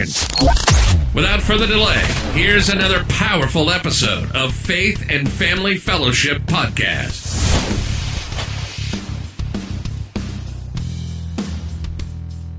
Without further delay, here's another powerful episode of Faith and Family Fellowship Podcast.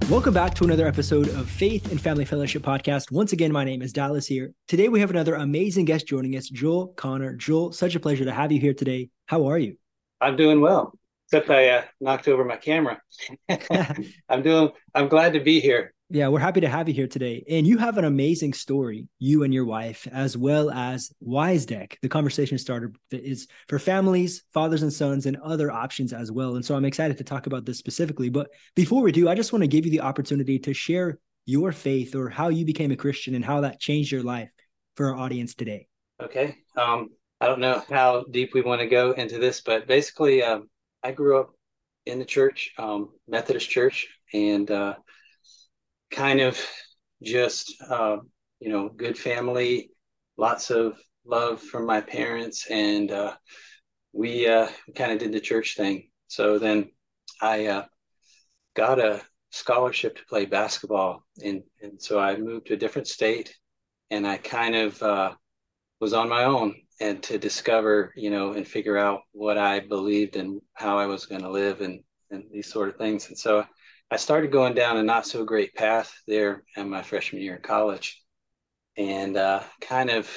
Welcome back to another episode of Faith and Family Fellowship Podcast. Once again, my name is Dallas here. Today we have another amazing guest joining us, Joel Conner. Joel, such a pleasure to have you here today. How are you? I'm doing well, except I uh, knocked over my camera. I'm doing. I'm glad to be here. Yeah, we're happy to have you here today. And you have an amazing story, you and your wife, as well as Wise Deck, the conversation starter that is for families, fathers and sons, and other options as well. And so I'm excited to talk about this specifically. But before we do, I just want to give you the opportunity to share your faith or how you became a Christian and how that changed your life for our audience today. Okay. Um, I don't know how deep we want to go into this, but basically, um, I grew up in the church, um, Methodist church, and uh, kind of just uh, you know good family lots of love from my parents and uh, we uh, kind of did the church thing. So then i uh, got a scholarship to play basketball and, and so i moved to a different state and i kind of uh, was on my own and to discover you know and figure out what i believed and how i was going to live and and these sort of things. And so I started going down a not so great path there in my freshman year in college and uh, kind of,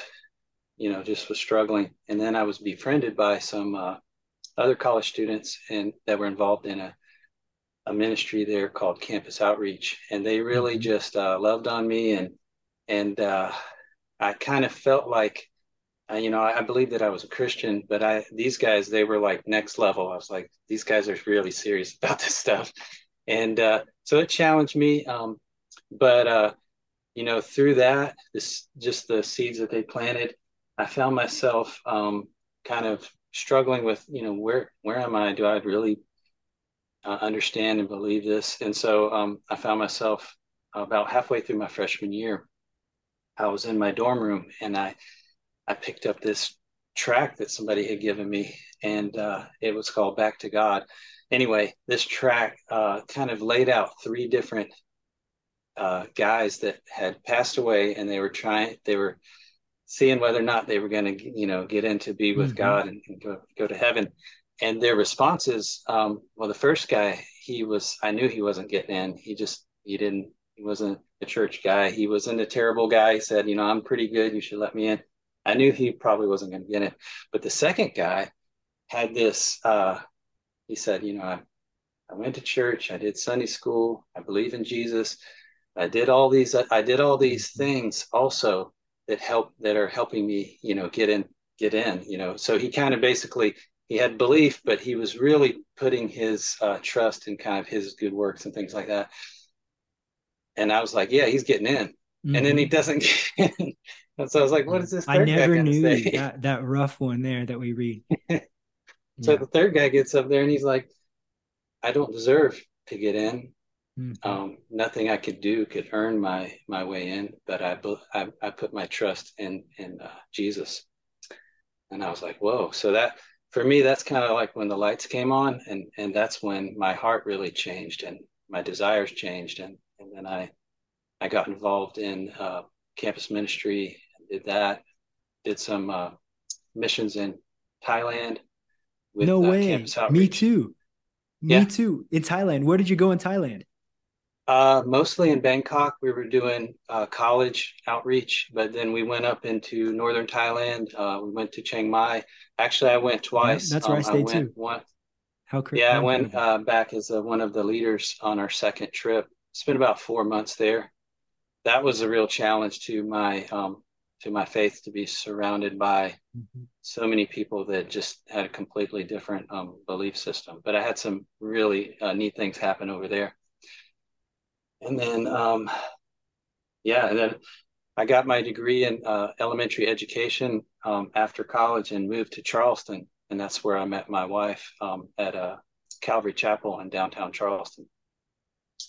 you know, just was struggling. And then I was befriended by some uh, other college students and that were involved in a, a ministry there called Campus Outreach. And they really mm-hmm. just uh, loved on me. And, and uh, I kind of felt like, uh, you know, I, I believe that I was a Christian, but I, these guys, they were like next level. I was like, these guys are really serious about this stuff and uh, so it challenged me. Um, but uh, you know, through that, this just the seeds that they planted, I found myself um, kind of struggling with, you know, where where am I? Do I really uh, understand and believe this? And so um, I found myself about halfway through my freshman year. I was in my dorm room and I I picked up this track that somebody had given me, and uh, it was called "Back to God." Anyway, this track uh, kind of laid out three different uh, guys that had passed away, and they were trying, they were seeing whether or not they were going to, you know, get in to be with mm-hmm. God and, and, go go to heaven. And their responses, um, well, the first guy, he was, I knew he wasn't getting in. He just, he didn't, he wasn't a church guy. He wasn't a terrible guy. He said, you know, I'm pretty good. You should let me in. I knew he probably wasn't going to get in. But the second guy had this uh, he said, you know, I, I went to church, I did Sunday school, I believe in Jesus, I did all these, I did all these things also that help that are helping me, you know, get in, get in, you know. So he kind of basically he had belief, but he was really putting his uh, trust in kind of his good works and things like that. And I was like, yeah, he's getting in. Mm-hmm. And then he mm-hmm. doesn't get in. And so I was like, what is this? I never knew that, that rough one there that we read. So yeah. the third guy gets up there and he's like, I don't deserve to get in. Mm-hmm. Um, nothing I could do could earn my my way in, but I I, I put my trust in in uh, Jesus, and I was like, whoa! So that for me, that's kind of like when the lights came on, and and that's when my heart really changed and my desires changed, and and then I I got involved in uh, campus ministry, did that, did some uh, missions in Thailand, with no uh, way. Me too. Me yeah. too. In Thailand. Where did you go in Thailand? Uh, mostly in Bangkok. We were doing uh, college outreach, but then we went up into northern Thailand. Uh, we went to Chiang Mai. Actually, I went twice. Yeah, that's where um, I stayed I too. One, How crazy! Yeah, I went uh, back as one of the leaders on our second trip. Spent about four months there. That was a real challenge to my um, to my faith to be surrounded by Mhm. so many people that just had a completely different um, belief system. But I had some really uh, neat things happen over there. And then, um, yeah, and then I got my degree in uh, elementary education um, after college and moved to Charleston. And that's where I met my wife um, at a Calvary Chapel in downtown Charleston.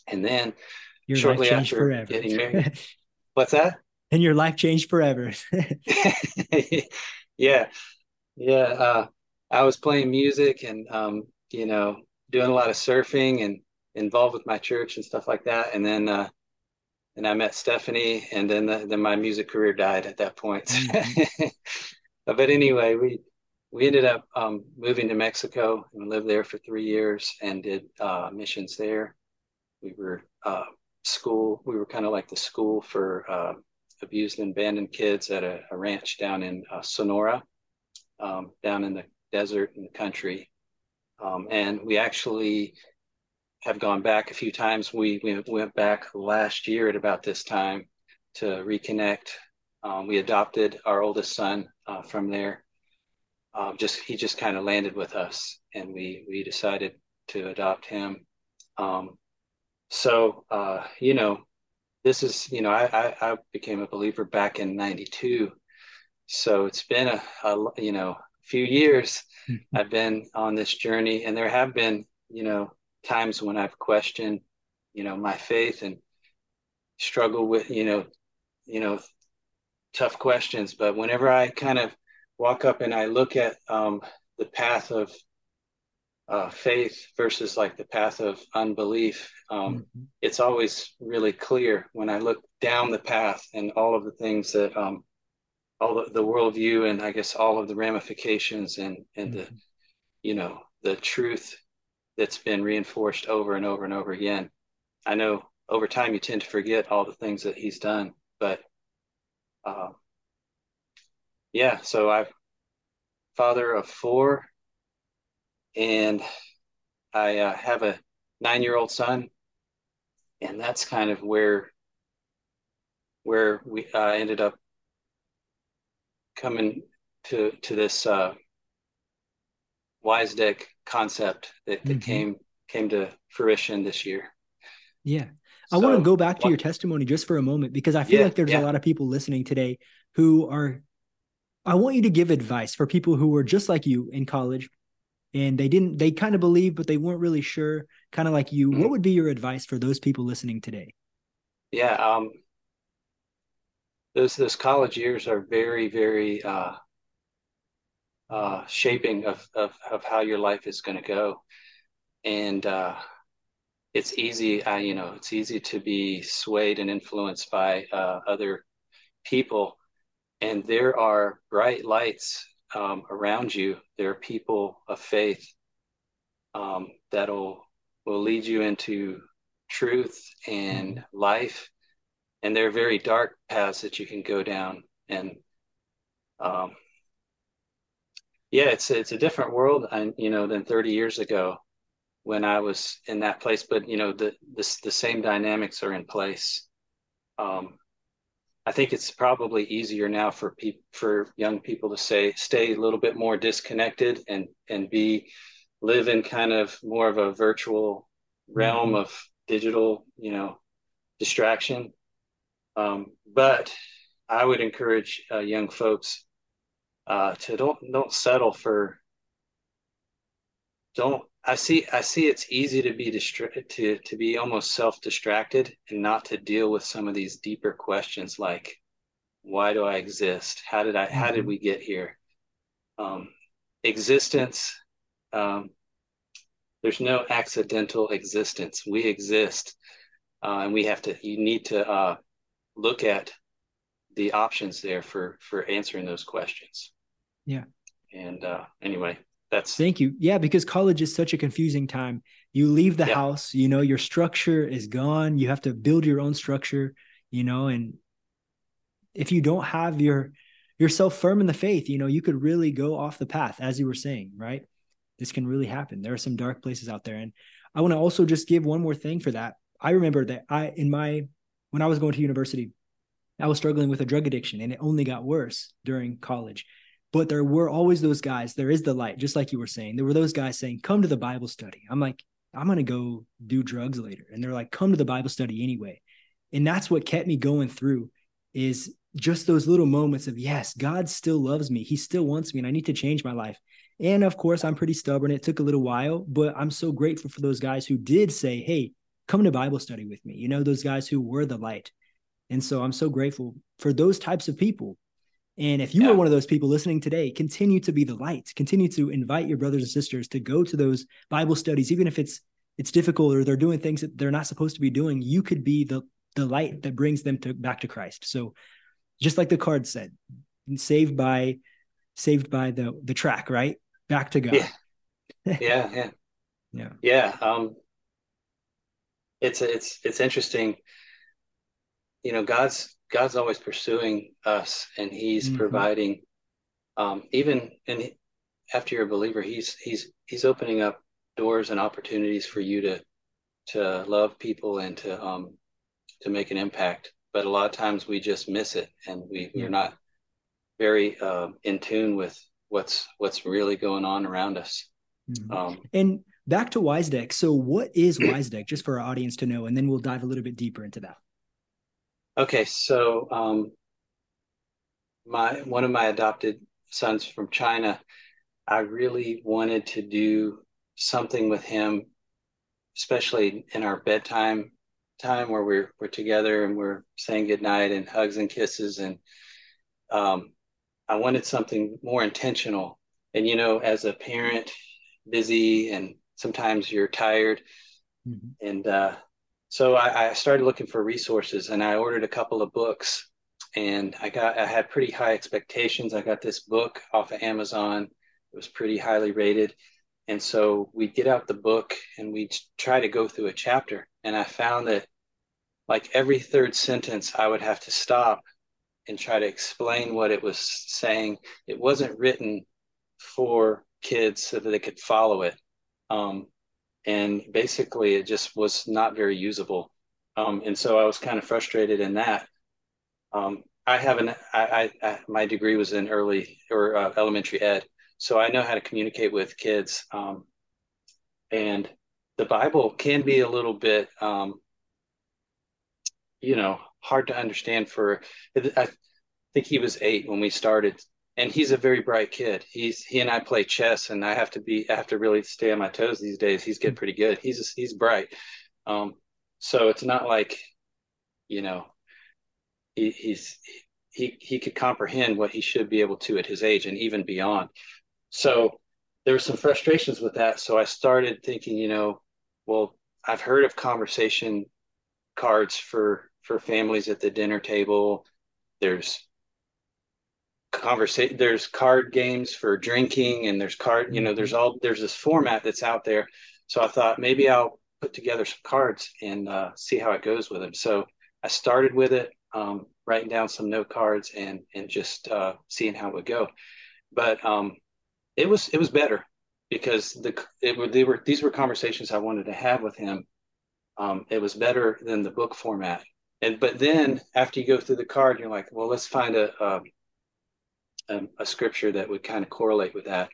And then Your Shortly after forever. getting married. What's that? And your life changed forever. yeah, yeah. Uh, I was playing music and um, you know doing a lot of surfing and involved with my church and stuff like that. And then uh, and I met Stephanie, and then the, then my music career died at that point. Mhm. but anyway, we we ended up um, moving to Mexico and lived there for three years and did uh, missions there. We were uh, school. We were kind of like the school for uh, abused and abandoned kids at a, a ranch down in uh, Sonora, um, down in the desert in the country. Um, and we actually have gone back a few times. We, we went back last year at about this time to reconnect. Um, we adopted our oldest son uh, from there. Um, just he just kind of landed with us, and we we decided to adopt him. Um, so uh, you know, this is you know I, I, I became a believer back in '92, so it's been a, a you know few years I've been on this journey, and there have been you know times when I've questioned you know my faith and struggle with you know you know tough questions, but whenever I kind of walk up and I look at um, the path of uh, faith versus like the path of unbelief, um, Mhm. it's always really clear when I look down the path and all of the things that um, all the, the worldview and I guess all of the ramifications and and the Mhm. you know the truth that's been reinforced over and over and over again. I know over time you tend to forget all the things that he's done, but uh, yeah, so I've father of four, and I uh, have a nine-year-old son, and that's kind of where where we uh, ended up coming to to this uh, wise deck concept that, that Mhm. came came to fruition this year. Yeah. I want to go back to your testimony just for a moment because I feel Yeah, like there's yeah. a lot of people listening today who are I want you to give advice for people who were just like you in college and they didn't they kind of believed but they weren't really sure, kind of like you. Mhm. What would be your advice for those people listening today? Yeah, um, those those college years are very, very uh, uh, shaping of, of of how your life is going to go, and uh, it's easy, uh, you know, it's easy to be swayed and influenced by uh, other people, and there are bright lights um, around you. There are people of faith um, that'll will lead you into truth and life. And there are very dark paths that you can go down and um yeah it's it's a different world and you know than 30 years ago when I was in that place. But you know the the, the same dynamics are in place. Um I think it's probably easier now for people for young people to say stay a little bit more disconnected and and be live in kind of more of a virtual realm Mhm. of digital you know distraction um, but I would encourage uh, young folks uh, to don't don't settle for don't I see I see it's easy to be distracted to to be almost self-distracted and not to deal with some of these deeper questions like why do I exist? How did I how did Mhm. we get here? Um, existence um, there's no accidental existence. We exist uh, and we have to you need to uh, look at the options there for for answering those questions. Yeah. And uh, anyway, that's Thank you. Yeah, because college is such a confusing time. You leave the Yeah. house, you know, your structure is gone. You have to build your own structure, you know, and if you don't have your yourself firm in the faith, you know, you could really go off the path, as you were saying, right? This can really happen. There are some dark places out there. And I want to also just give one more thing for that. I remember that I in my when I was going to university, I was struggling with a drug addiction and it only got worse during college. But there were always those guys. There is the light, just like you were saying. There were those guys saying, Come to the Bible study. I'm like, I'm going to go do drugs later. And they're like, Come to the Bible study anyway. And that's what kept me going through is just those little moments of, yes, God still loves me. He still wants me and I need to change my life. And of course, I'm pretty stubborn. It took a little while, but I'm so grateful for those guys who did say, Hey, come to Bible study with me. You know, those guys who were the light. And so I'm so grateful for those types of people. And if you yeah. are one of those people listening today, continue to be the light. Continue to invite your brothers and sisters to go to those Bible studies, even if it's it's difficult or they're doing things that they're not supposed to be doing. You could be the the light that brings them to back to Christ. So, just like the card said, saved by saved by the the track, right? Back to God. Yeah, yeah, yeah, yeah. yeah. Um, it's it's it's interesting you know god's god's always pursuing us and he's mm-hmm. providing um even and after you're a believer he's he's he's opening up doors and opportunities for you to to love people and to um to make an impact but a lot of times we just miss it and we yeah. we're not very uh, in tune with what's what's really going on around us mm-hmm. um, and back to wise deck so what is wise deck just for our audience to know and then we'll dive a little bit deeper into that Okay, so um, my one of my adopted sons from China, I really wanted to do something with him, especially in our bedtime time where we're we're together and we're saying goodnight and hugs and kisses and um, I wanted something more intentional. And you know, as a parent, busy and sometimes you're tired, mm-hmm. and uh, so I, I, started looking for resources and I ordered a couple of books and I got I had pretty high expectations. I got this book off of Amazon. It was pretty highly rated. And so we'd get out the book and we'd try to go through a chapter. And I found that like every third sentence I would have to stop and try to explain what it was saying. It wasn't written for kids so that they could follow it. Um, and basically it just was not very usable. Um, and so I was kind of frustrated in that. Um, I have an I, I, I, my degree was in early or uh, elementary ed, so I know how to communicate with kids. Um, and the Bible can be a little bit, um, you know, hard to understand for. I think he was eight when we started and he's a very bright kid. He's he and I play chess, and I have to be I have to really stay on my toes these days. He's getting pretty good. He's he's bright, um, so it's not like, you know, he, he's he he could comprehend what he should be able to at his age and even beyond. So there were some frustrations with that. So I started thinking, you know, well, I've heard of conversation cards for for families at the dinner table. There's conversation there's card games for drinking and there's card you know there's mm-hmm. all there's this format that's out there. So i thought maybe i'll put together some cards and uh, see how it goes with them. So i started with it um, writing down some note cards and and just uh, seeing how it would go. But um, it was it was better because the it were they were these were conversations i wanted to have with him. Um, it was better than the book format. And but then after you go through the card you're like well let's find a, a a, a scripture that would kind of correlate with that.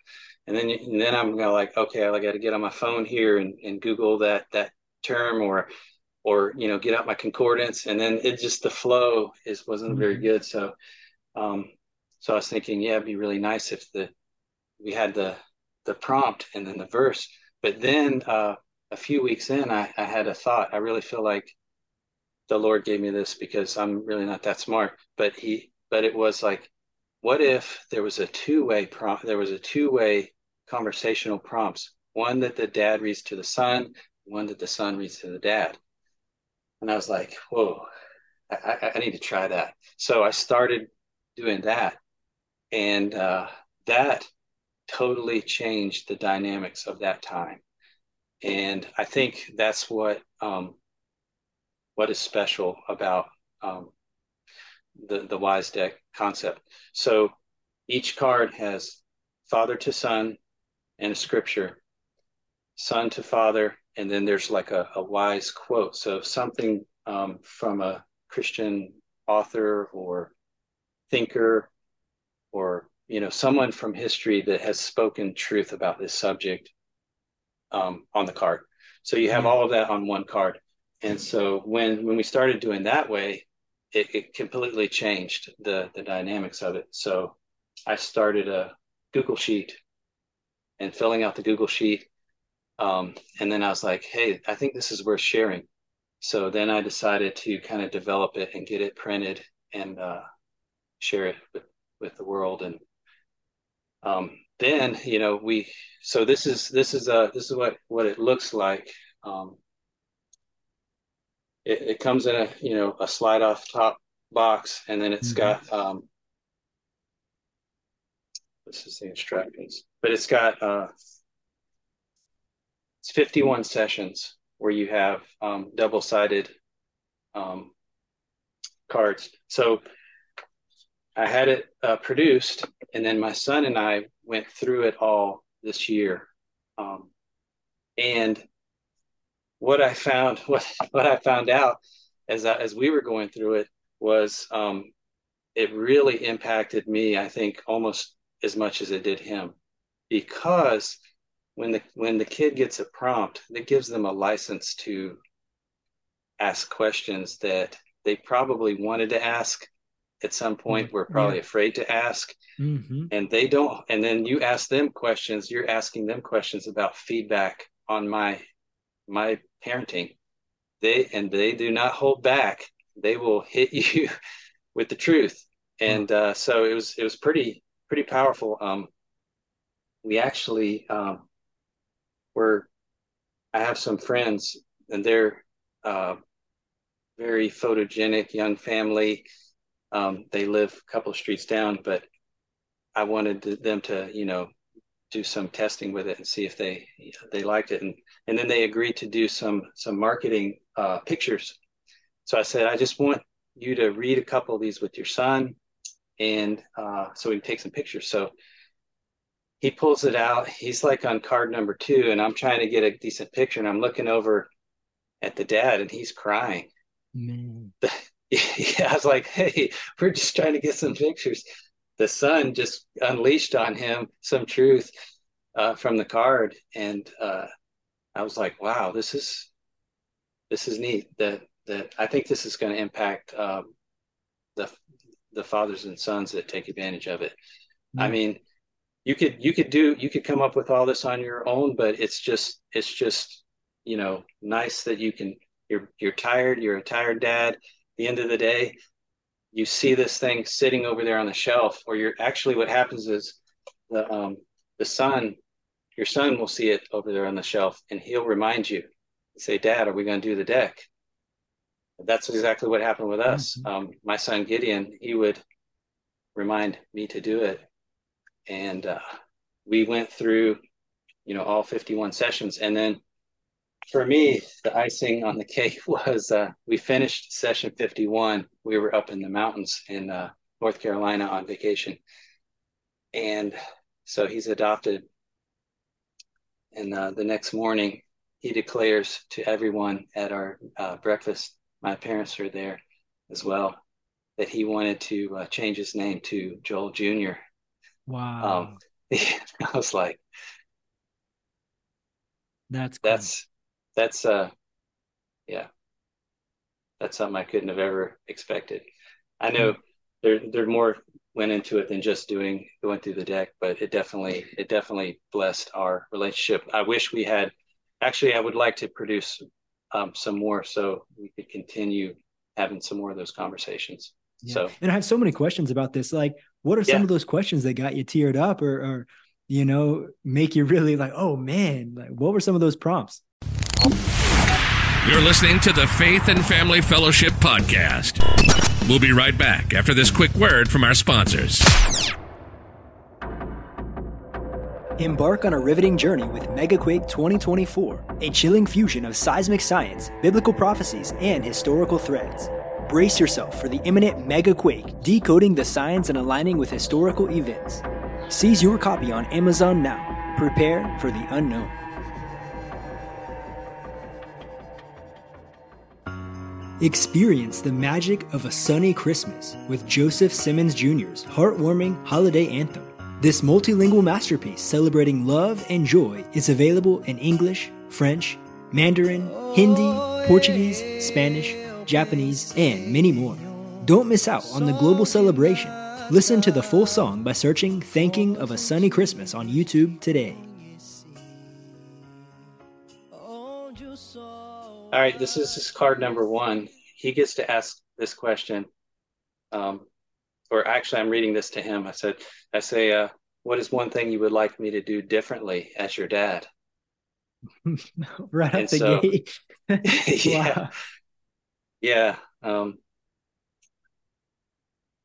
And then, and then I'm gonna like, okay, I got to get on my phone here and, and Google that that term or or you know get out my concordance. And then it just the flow is wasn't mm-hmm. very good. So um so i was thinking yeah it'd be really nice if the we had the the prompt and then the verse. But then uh a few weeks in i i had a thought. I really feel like the lord gave me this because i'm really not that smart. But he but it was like what if there was a two-way prompt there was a two-way conversational prompts? One that the dad reads to the son one that the son reads to the dad. And i was like whoa i, I need to try that. So i started doing that. And uh, that totally changed the dynamics of that time. And i think that's what um, what is special about um, the, the wise deck concept. So each card has father to son and a scripture, son to father, and then there's like a, a wise quote. So something um, from a Christian author or thinker or you know someone from history that has spoken truth about this subject um, on the card so you have all of that on one card and so when when we started doing that way it, it completely changed the the dynamics of it. So i started a google sheet and filling out the google sheet um, and then i was like hey i think this is worth sharing. So then i decided to kind of develop it and get it printed and uh, share it with, with the world. And um, then you know we so this is this is uh this is what what it looks like. Um, it, it comes in a you know a slide off top box and then it's mm-hmm. got um this is the instructions but it's got uh it's 51 sessions where you have um, double-sided um, cards. So i had it uh, produced and then my son and i went through it all this year. Um, and what I found, what what I found out as I, as we were going through it was um, it really impacted me. I think almost as much as it did him, because when the when the kid gets a prompt, that gives them a license to ask questions that they probably wanted to ask at some point we're probably yeah. afraid to ask mm-hmm. and they don't and then you ask them questions you're asking them questions about feedback on my my parenting. They and they do not hold back. They will hit you with the truth. And uh, so it was it was pretty pretty powerful. Um, we actually um, were i have some friends and they're uh, very photogenic young family. Um, they live a couple of streets down but i wanted to, them to you know do some testing with it and see if they they liked it. And and then they agreed to do some some marketing uh, pictures. So i said i just want you to read a couple of these with your son and uh, so we can take some pictures. So he pulls it out. He's like on card number two and i'm trying to get a decent picture and i'm looking over at the dad and he's crying. Man. yeah i was like hey we're just trying to get some pictures the son just unleashed on him some truth uh, from the card, and uh, I was like, "Wow, this is this is neat." That that I think this is going to impact um, the the fathers and sons that take advantage of it. Mm-hmm. I mean, you could you could do you could come up with all this on your own, but it's just it's just you know nice that you can. You're you're tired. You're a tired dad. At the end of the day, you see this thing sitting over there on the shelf, or you're actually what happens is the um, the son, your son will see it over there on the shelf, and he'll remind you, say, "Dad, are we going to do the deck?" That's exactly what happened with us. Mm-hmm. Um, my son Gideon, he would remind me to do it, and uh, we went through, you know, all 51 sessions, and then for me, the icing on the cake was uh, we finished session 51. We were up in the mountains in uh, North Carolina on vacation. And so he's adopted. And uh, the next morning, he declares to everyone at our uh, breakfast, my parents are there as well, that he wanted to uh, change his name to Joel Jr. Wow. Um, I was like, that's cool. that's that's uh yeah that's something i couldn't have ever expected i know mm-hmm. there there more went into it than just doing going through the deck but it definitely it definitely blessed our relationship i wish we had actually i would like to produce um, some more so we could continue having some more of those conversations yeah. so and i have so many questions about this like what are some yeah. of those questions that got you teared up or, or you know make you really like oh man like what were some of those prompts you're listening to the Faith and Family Fellowship Podcast. We'll be right back after this quick word from our sponsors. Embark on a riveting journey with Megaquake 2024, a chilling fusion of seismic science, biblical prophecies, and historical threads. Brace yourself for the imminent Megaquake, decoding the science and aligning with historical events. Seize your copy on Amazon now. Prepare for the unknown. Experience the magic of a sunny Christmas with Joseph Simmons Jr.'s heartwarming holiday anthem. This multilingual masterpiece celebrating love and joy is available in English, French, Mandarin, Hindi, Portuguese, Spanish, Japanese, and many more. Don't miss out on the global celebration. Listen to the full song by searching Thanking of a Sunny Christmas on YouTube today. All right, this is his card number one. He gets to ask this question. Um, or actually, I'm reading this to him. I said, I say, uh, what is one thing you would like me to do differently as your dad? right out the so, gate. yeah. Yeah. Um,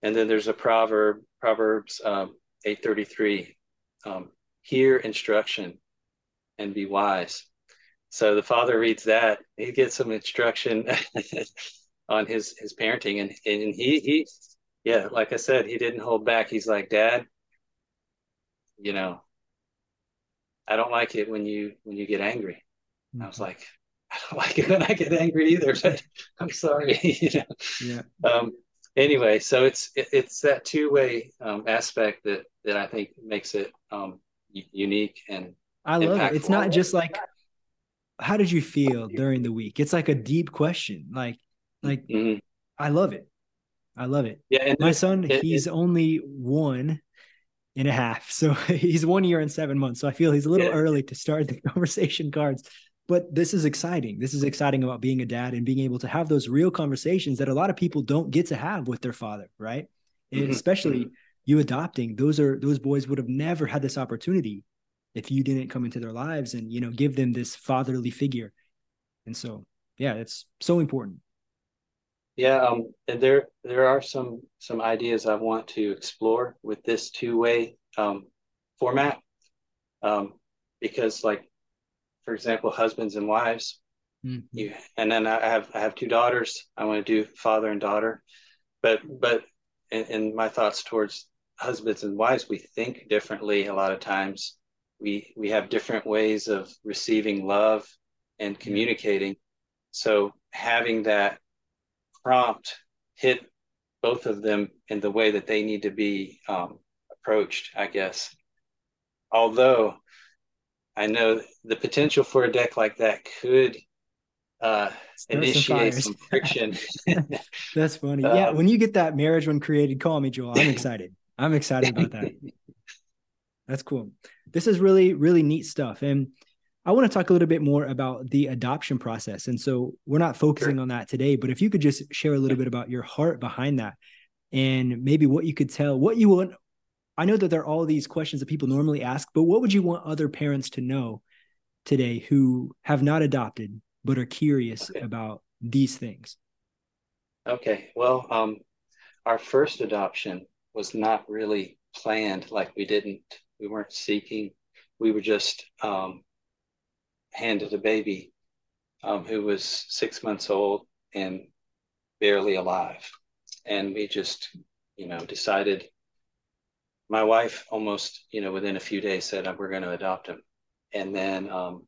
and then there's a proverb, Proverbs um, 833. Um, hear instruction and be wise. So the father reads that, he gets some instruction on his his parenting, and and he he yeah, like I said, he didn't hold back. He's like, Dad, you know, I don't like it when you when you get angry. Mm-hmm. I was mm-hmm. like, I don't like it when I get angry either, but I'm sorry. you know? Yeah. Um, anyway, so it's it, it's that two way um, aspect that that I think makes it um, unique and I love impactful. it. It's not just like how did you feel during the week? It's like a deep question. Like, like mm-hmm. I love it. I love it. Yeah. And my son, it, he's it, only one and a half. So he's one year and seven months. So I feel he's a little yeah. early to start the conversation cards. But this is exciting. This is exciting about being a dad and being able to have those real conversations that a lot of people don't get to have with their father, right? And mm-hmm. especially mm-hmm. you adopting, those are those boys would have never had this opportunity if you didn't come into their lives and you know give them this fatherly figure. And so yeah it's so important. Yeah um and there there are some some ideas i want to explore with this two-way um format. Um because like for example husbands and wives mm-hmm. you and then i have i have two daughters. I want to do father and daughter. But but in, in my thoughts towards husbands and wives we think differently a lot of times we we have different ways of receiving love and communicating. So having that prompt hit both of them in the way that they need to be um, approached i guess. Although i know the potential for a deck like that could uh, initiate some, some friction. That's funny. Um, yeah when you get that marriage when created call me joel. I'm excited. I'm excited about that that's cool. This is really really neat stuff. And i want to talk a little bit more about the adoption process. And so we're not focusing sure. on that today but if you could just share a little bit about your heart behind that and maybe what you could tell what you want i know that there are all these questions that people normally ask but what would you want other parents to know today who have not adopted but are curious okay. about these things? Okay well um our first adoption was not really planned like we didn't we weren't seeking. We were just um, handed a baby um, who was six months old and barely alive. And we just, you know, decided. My wife almost, you know, within a few days said, we're going to adopt him. And then um,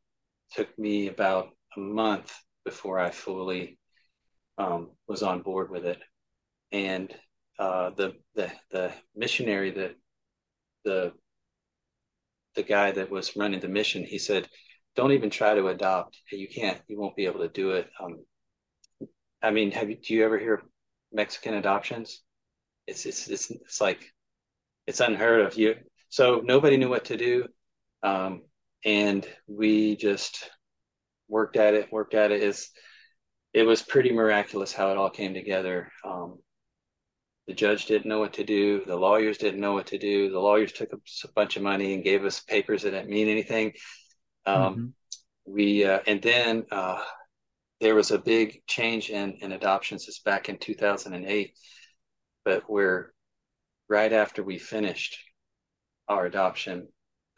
took me about a month before I fully um, was on board with it. And uh, the, the the missionary that the the guy that was running the mission, he said, "Don't even try to adopt. You can't. You won't be able to do it." Um, I mean, have you? Do you ever hear Mexican adoptions? It's it's it's it's like it's unheard of. You so nobody knew what to do, um, and we just worked at it. Worked at it. Is it was pretty miraculous how it all came together. Um, the judge didn't know what to do. The lawyers didn't know what to do. The lawyers took a, bunch of money and gave us papers that didn't mean anything. Um, mm-hmm. We uh, and then uh, there was a big change in in adoptions. This back in 2008, but where right after we finished our adoption,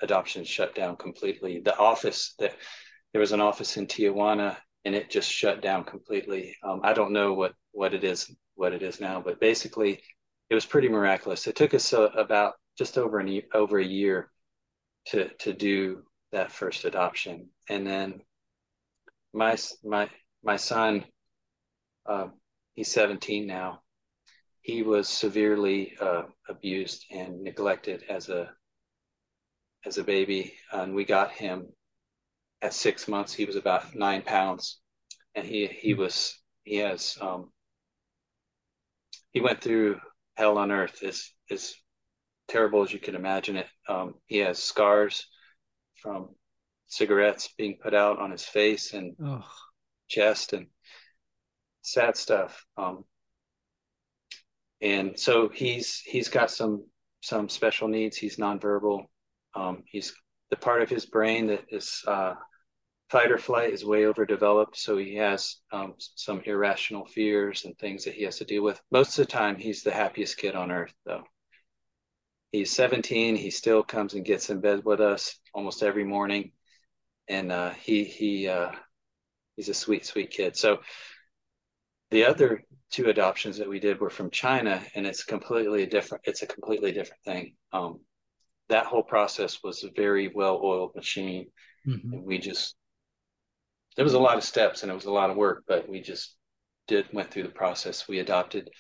adoption shut down completely. The office that there was an office in Tijuana and it just shut down completely. Um, I don't know what what it is what it is now. But basically, it was pretty miraculous. It took us uh, about just over an over a year to to do that first adoption, and then my my my son uh, he's 17 now. He was severely uh, abused and neglected as a as a baby, and we got him at six months. He was about nine pounds, and he he hmm. was he has um, he went through hell on earth. as as terrible as you can imagine it. Um, he has scars from cigarettes being put out on his face and oh. chest and sad stuff. Um, and so he's he's got some some special needs. He's nonverbal. Um, he's the part of his brain that is uh, fight or flight is way overdeveloped. So he has um, some irrational fears and things that he has to deal with. Most of the time, he's the happiest kid on earth, though. He's 17. He still comes and gets in bed with us almost every morning, and uh, he he uh, he's a sweet sweet kid. So the other two adoptions that we did were from China, and it's completely different. It's a completely different thing. Um, that whole process was a very well oiled machine, mm-hmm. and we just there was a lot of steps and it was a lot of work, but we just did went through the process. We adopted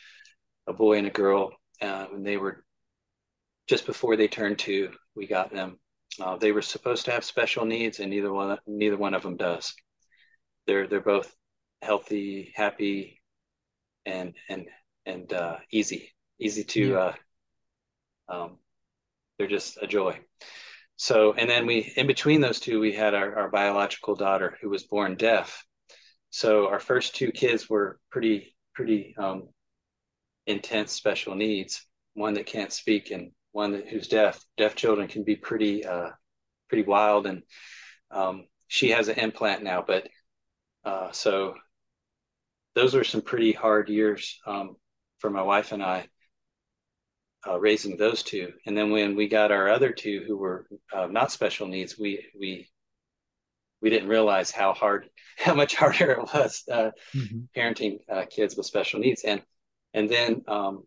a boy and a girl uh, when they were just before they turned two. We got them. Uh, they were supposed to have special needs, and neither one neither one of them does. They're they're both healthy, happy, and and and uh, easy easy to. Yeah. Uh, um, they're just a joy. So, and then we, in between those two, we had our, our biological daughter who was born deaf. So our first two kids were pretty, pretty um, intense special needs. One that can't speak and one that who's deaf. Deaf children can be pretty, uh, pretty wild. And um, she has an implant now, but uh, so those were some pretty hard years um, for my wife and I uh, raising those two. And then when we got our other two who were uh, not special needs, we we we didn't realize how hard, how much harder it was uh, mm-hmm. parenting uh, kids with special needs. And and then um,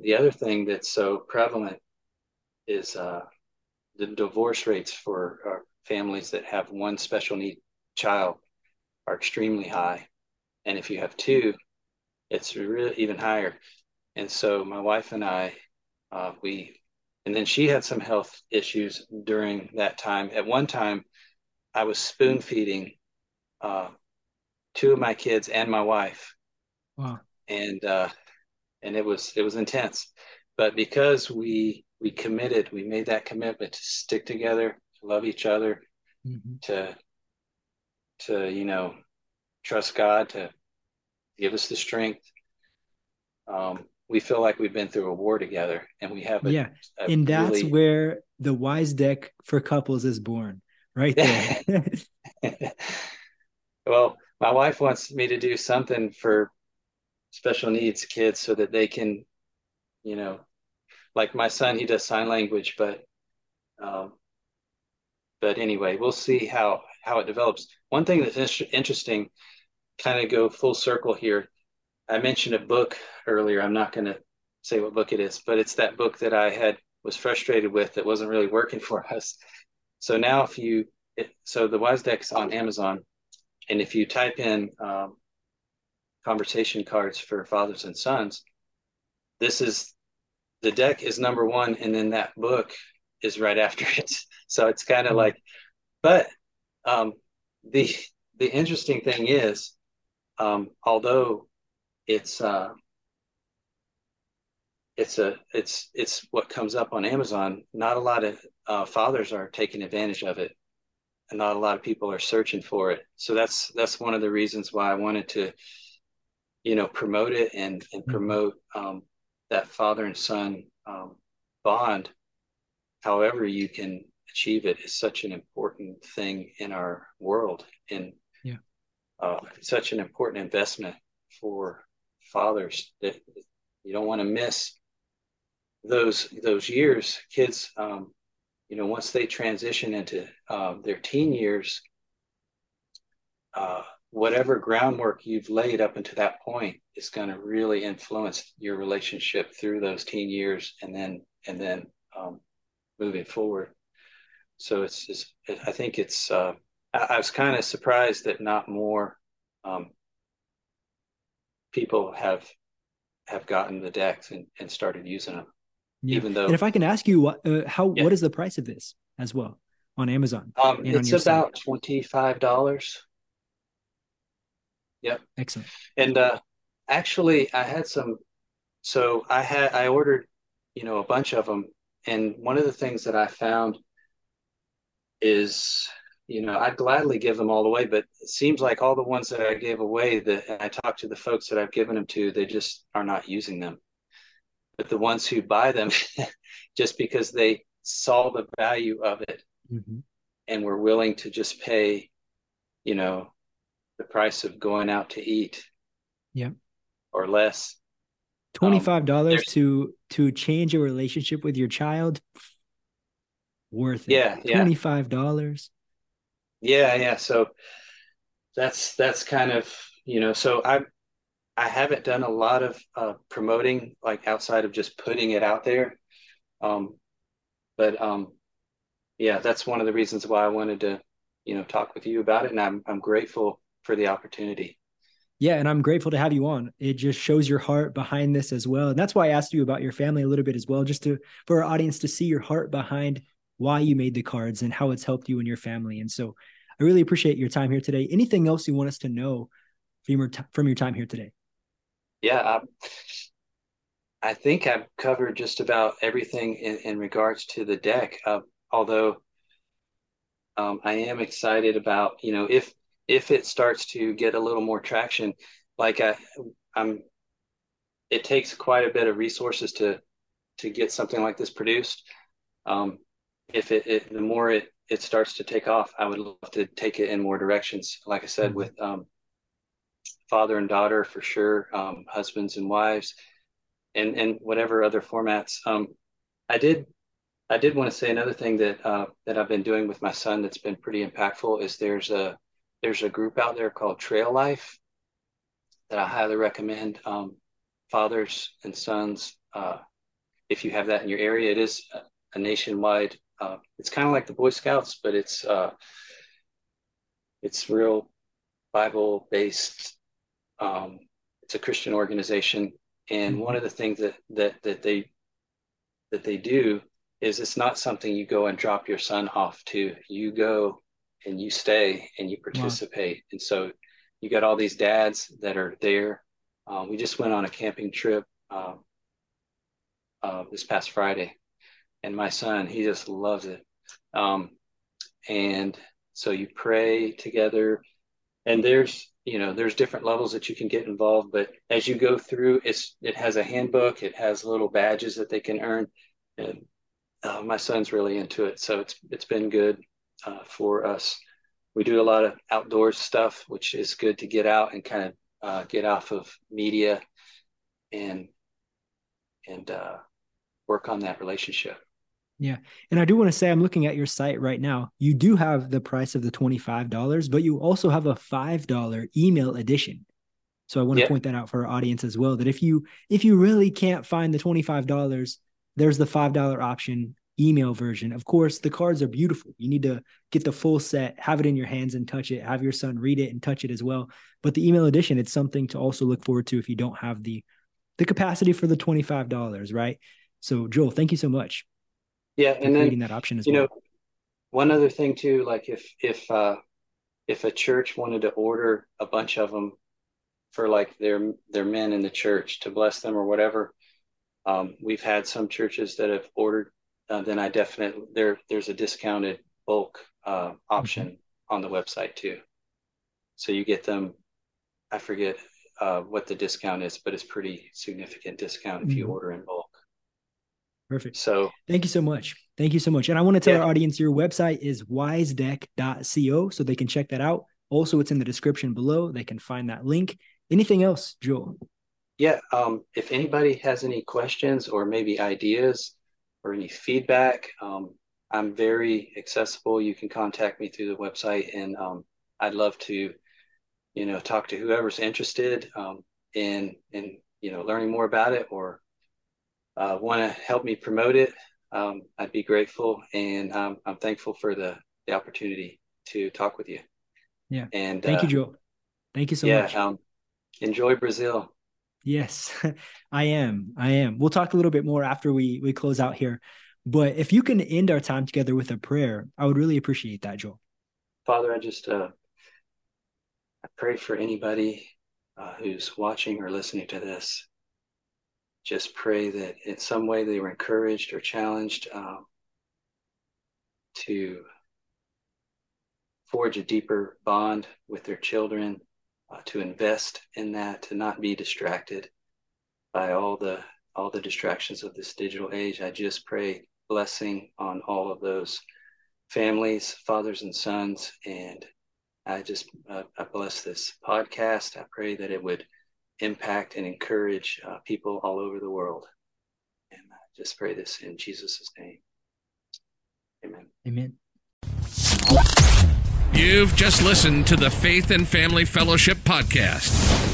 the other thing that's so prevalent is uh, the divorce rates for uh, families that have one special need child are extremely high, and if you have two, it's really even higher. And so my wife and I uh, we, and then she had some health issues during that time. At one time, I was spoon feeding uh, two of my kids and my wife. Wow. And uh, and it was it was intense, but because we we committed, we made that commitment to stick together, to love each other, mm-hmm. to to you know trust God to give us the strength. Um, we feel like we've been through a war together and we have a, yeah a and that's really... where the wise deck for couples is born right there. Well my wife wants me to do something for special needs kids so that they can you know like my son he does sign language but um but anyway we'll see how how it develops. One thing that's interesting kind of go full circle here I mentioned a book earlier. I'm not going to say what book it is, but it's that book that I had was frustrated with that wasn't really working for us. So now, if you it, so the Wise Deck's on Amazon, and if you type in um, conversation cards for fathers and sons, this is the deck is number one, and then that book is right after it. So it's kind of mm-hmm. like, but um, the the interesting thing is, um, although it's uh, it's a it's it's what comes up on Amazon. Not a lot of uh, fathers are taking advantage of it, and not a lot of people are searching for it. So that's that's one of the reasons why I wanted to, you know, promote it and and mm-hmm. promote um, that father and son um, bond. However, you can achieve it is such an important thing in our world, and yeah, uh, such an important investment for fathers that you don't want to miss those those years kids um, you know once they transition into uh, their teen years uh, whatever groundwork you've laid up until that point is going to really influence your relationship through those teen years and then and then um, moving forward. So it's just i think it's uh, I, I, was kind of surprised that not more um, people have have gotten the decks and, and started using them. Yeah. Even though, and if I can ask you, what uh, how Yeah. what is the price of this as well on Amazon? um, on it's site. about twenty five dollars. Yep. Excellent. And uh, actually, I had some. So I had I ordered, you know, a bunch of them, and one of the things that I found is, you know, I'd gladly give them all away, but it seems like all the ones that I gave away, that I talked to the folks that I've given them to, they just are not using them. But the ones who buy them, just because they saw the value of it Mhm. and were willing to just pay, you know, the price of going out to eat. Yeah. Or less. Twenty five dollars there's- to to change a relationship with your child. Worth it. Yeah, yeah. Twenty five dollars. Yeah, yeah. So that's that's kind of, you know, so I I haven't done a lot of uh promoting like outside of just putting it out there. Um but um yeah, that's one of the reasons why I wanted to, you know, talk with you about it and I'm I'm grateful for the opportunity. Yeah, and I'm grateful to have you on. It just shows your heart behind this as well. And that's why I asked you about your family a little bit as well, just to for our audience to see your heart behind why you made the cards and how it's helped you and your family. And so I really appreciate your time here today. Anything else you want us to know from your, t- from your time here today? Yeah, I, I think I've covered just about everything in, in regards to the deck. Uh, although um, I am excited about, you know, if if it starts to get a little more traction, like I, I'm, it takes quite a bit of resources to to get something like this produced. Um, if it, it the more it it starts to take off, I would love to take it in more directions. Like I said, Mhm. with um, father and daughter for sure, um, husbands and wives, and and whatever other formats. Um, I did I did want to say another thing that uh, that I've been doing with my son that's been pretty impactful is there's a there's a group out there called Trail Life that I highly recommend. Um, fathers and sons, uh, if you have that in your area, it is a nationwide. Uh, it's kind of like the Boy Scouts, but it's uh, it's real Bible based. Um, it's a Christian organization, and one of the things that that that they that they do is it's not something you go and drop your son off to. You go and you stay and you participate. And so you got all these dads that are there. Um, we just went on a camping trip um, uh, this past Friday, and my son he just loves it. Um, and so you pray together, and there's you know there's different levels that you can get involved. But as you go through, it's it has a handbook. It has little badges that they can earn. And uh, my son's really into it, so it's it's been good uh, for us. We do a lot of outdoors stuff, which is good to get out and kind of uh, get off of media and and uh, work on that relationship. And I do want to say, I'm looking at your site right now. You do have the price of the $25, but you also have a $5 email edition. So I want to Yeah. point that out for our audience as well. That if you if you really can't find the $25, there's the $5 option email version. Of course, the cards are beautiful. You need to get the full set, have it in your hands and touch it, have your son read it and touch it as well. But the email edition, it's something to also look forward to if you don't have the the capacity for the $25, right? So Joel, thank you so much Yeah, and then that option as you well. know one other thing too like if if uh if a church wanted to order a bunch of them for like their their men in the church to bless them or whatever um we've had some churches that have ordered uh, then i definitely there there's a discounted bulk uh option on the website too so you get them i forget uh what the discount is but it's pretty significant discount if you Mhm. order in bulk Perfect. so Thank you so much. Thank you so much. And I want to tell Yeah. our audience your website is wisedeck.co so they can check that out. Also, it's in the description below. They can find that link. Anything else, Joel? Yeah, um, if anybody has any questions or maybe ideas or any feedback, um, I'm very accessible. You can contact me through the website, and um, I'd love to, you know, talk to whoever's interested um, in in you know learning more about it or uh, want to help me promote it. Um, I'd be grateful, and um, I'm thankful for the the opportunity to talk with you. Yeah. and Thank uh, you, Joel. Thank you so yeah, much. um, enjoy Brazil. Yes, I am. I am. We'll talk a little bit more after we we close out here. But if you can end our time together with a prayer, I would really appreciate that, Joel. Father, I just uh, I pray for anybody uh, who's watching or listening to this. Just pray that in some way they were encouraged or challenged um, to forge a deeper bond with their children, uh, to invest in that, to not be distracted by all the all the distractions of this digital age. I just pray blessing on all of those families, fathers and sons, and I just uh, I bless this podcast. I pray that it would impact and encourage uh, people all over the world. And I just pray this in Jesus' name. Amen. Amen. You've just listened to the Faith and Family Fellowship Podcast